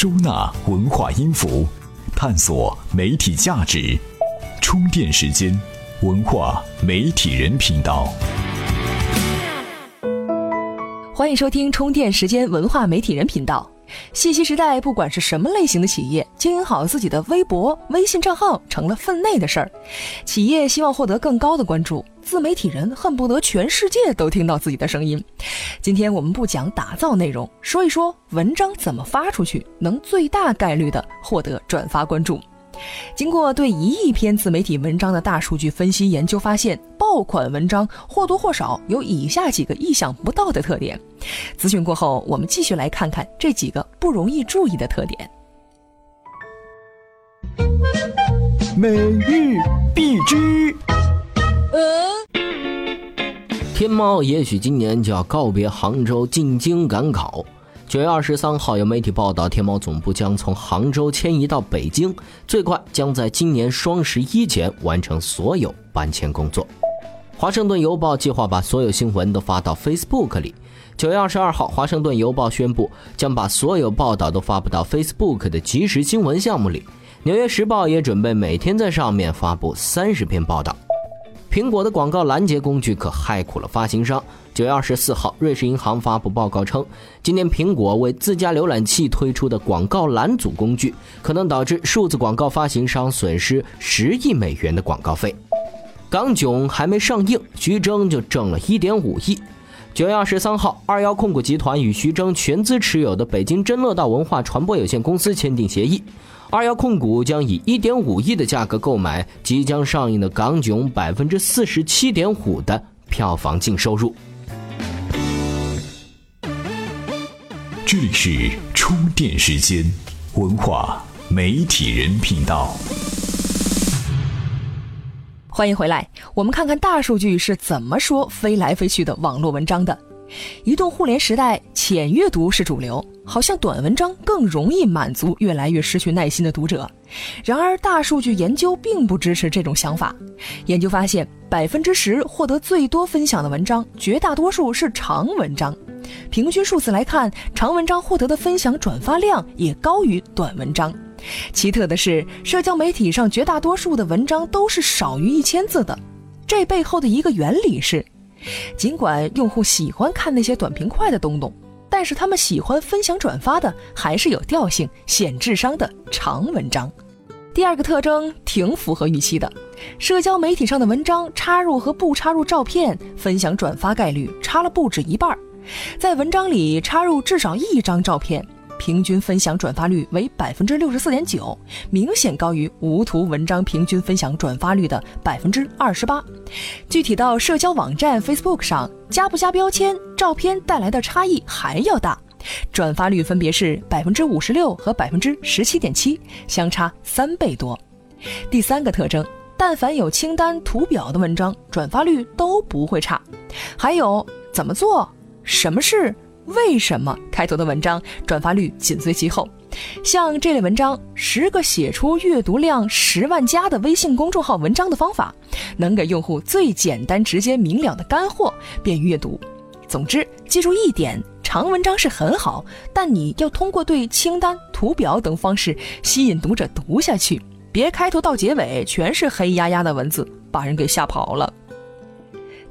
收纳文化音符，探索媒体价值。充电时间，文化媒体人频道。欢迎收听充电时间文化媒体人频道。信息时代，不管是什么类型的企业，经营好自己的微博、微信账号成了分内的事儿。企业希望获得更高的关注，自媒体人恨不得全世界都听到自己的声音。今天我们不讲打造内容，说一说文章怎么发出去，能最大概率的获得转发关注。经过对一亿篇自媒体文章的大数据分析研究，发现爆款文章或多或少有以下几个意想不到的特点。咨询过后，我们继续来看看这几个不容易注意的特点。每日必知。天猫也许今年就要告别杭州进京赶考。九月二十三号，有媒体报道，天猫总部将从杭州迁移到北京，最快将在今年双十一前完成所有搬迁工作。华盛顿邮报计划把所有新闻都发到 Facebook 里。九月二十二号，华盛顿邮报宣布将把所有报道都发布到 Facebook 的即时新闻项目里。纽约时报也准备每天在上面发布三十篇报道。苹果的广告拦截工具可害苦了发行商。九月二十四号，瑞士银行发布报告称，今年苹果为自家浏览器推出的广告拦阻工具，可能导致数字广告发行商损失十亿美元的广告费。港囧还没上映，徐峥就挣了一点五亿。九月二十三号，二幺控股集团与徐峥全资持有的北京真乐道文化传播有限公司签订协议。二幺控股将以一点五亿的价格购买即将上映的港囧百分之四十七点五的票房净收入。这里是充电时间，文化媒体人频道。欢迎回来，我们看看大数据是怎么说飞来飞去的网络文章的。移动互联时代，浅阅读是主流，好像短文章更容易满足越来越失去耐心的读者。然而，大数据研究并不支持这种想法。研究发现，百分之十获得最多分享的文章，绝大多数是长文章。平均数字来看，长文章获得的分享转发量也高于短文章。奇特的是，社交媒体上绝大多数的文章都是少于一千字的。这背后的一个原理是。尽管用户喜欢看那些短平快的东东，但是他们喜欢分享转发的还是有调性、显智商的长文章。第二个特征挺符合预期的，社交媒体上的文章插入和不插入照片，分享转发概率差了不止一半。在文章里插入至少一张照片。平均分享转发率为百分之六十四点九，明显高于无图文章平均分享转发率的百分之二十八。具体到社交网站 Facebook 上，加不加标签，照片带来的差异还要大，转发率分别是百分之五十六和百分之十七点七，相差三倍多。第三个特征，但凡有清单图表的文章，转发率都不会差。还有怎么做？什么是？为什么开头的文章转发率紧随其后？像这类文章，十个写出阅读量十万加的微信公众号文章的方法，能给用户最简单、直接、明了的干货，便于阅读。总之，记住一点：长文章是很好，但你要通过对清单、图表等方式吸引读者读下去，别开头到结尾全是黑压压的文字，把人给吓跑了。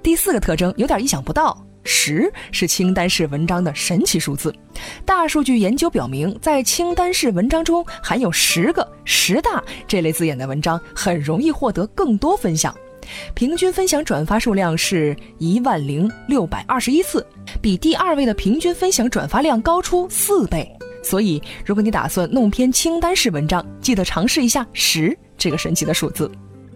第四个特征有点意想不到。十是清单式文章的神奇数字，大数据研究表明，在清单式文章中含有十个“十大”这类字眼的文章，很容易获得更多分享。平均分享转发数量是一万零六百二十一次，比第二位的平均分享转发量高出四倍。所以，如果你打算弄篇清单式文章，记得尝试一下十这个神奇的数字。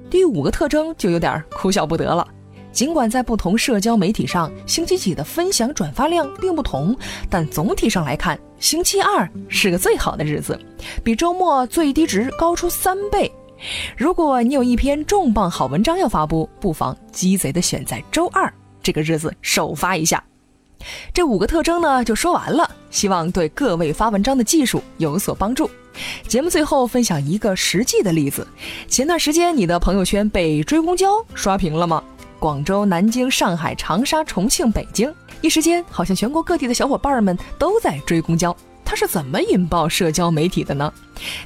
第五个特征就有点哭笑不得了。尽管在不同社交媒体上，星期几的分享转发量并不同，但总体上来看，星期二是个最好的日子，比周末最低值高出三倍。如果你有一篇重磅好文章要发布，不妨鸡贼的选在周二这个日子首发一下。这五个特征呢，就说完了，希望对各位发文章的技术有所帮助。节目最后分享一个实际的例子：前段时间你的朋友圈被追公交刷屏了吗？广州、南京、上海、长沙、重庆、北京，一时间好像全国各地的小伙伴们都在追公交。他它是怎么引爆社交媒体的呢？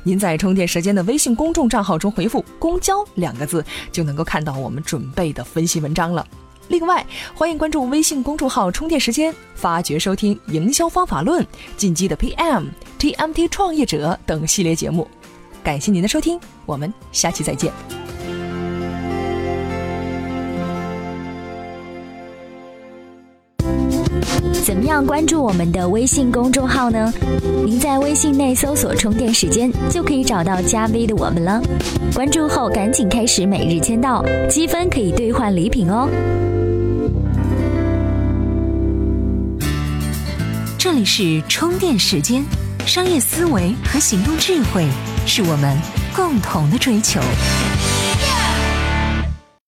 您在充电时间的微信公众账号中回复“公交”两个字，就能够看到我们准备的分析文章了。另外，欢迎关注微信公众号“充电时间”，发掘收听《营销方法论》、《进击的 PM》、TMT 创业者等系列节目。感谢您的收听，我们下期再见。怎么样关注我们的微信公众号呢？您在微信内搜索“充电时间”，就可以找到加 V 的我们了。关注后赶紧开始每日签到，积分可以兑换礼品哦。这里是充电时间，商业思维和行动智慧是我们共同的追求。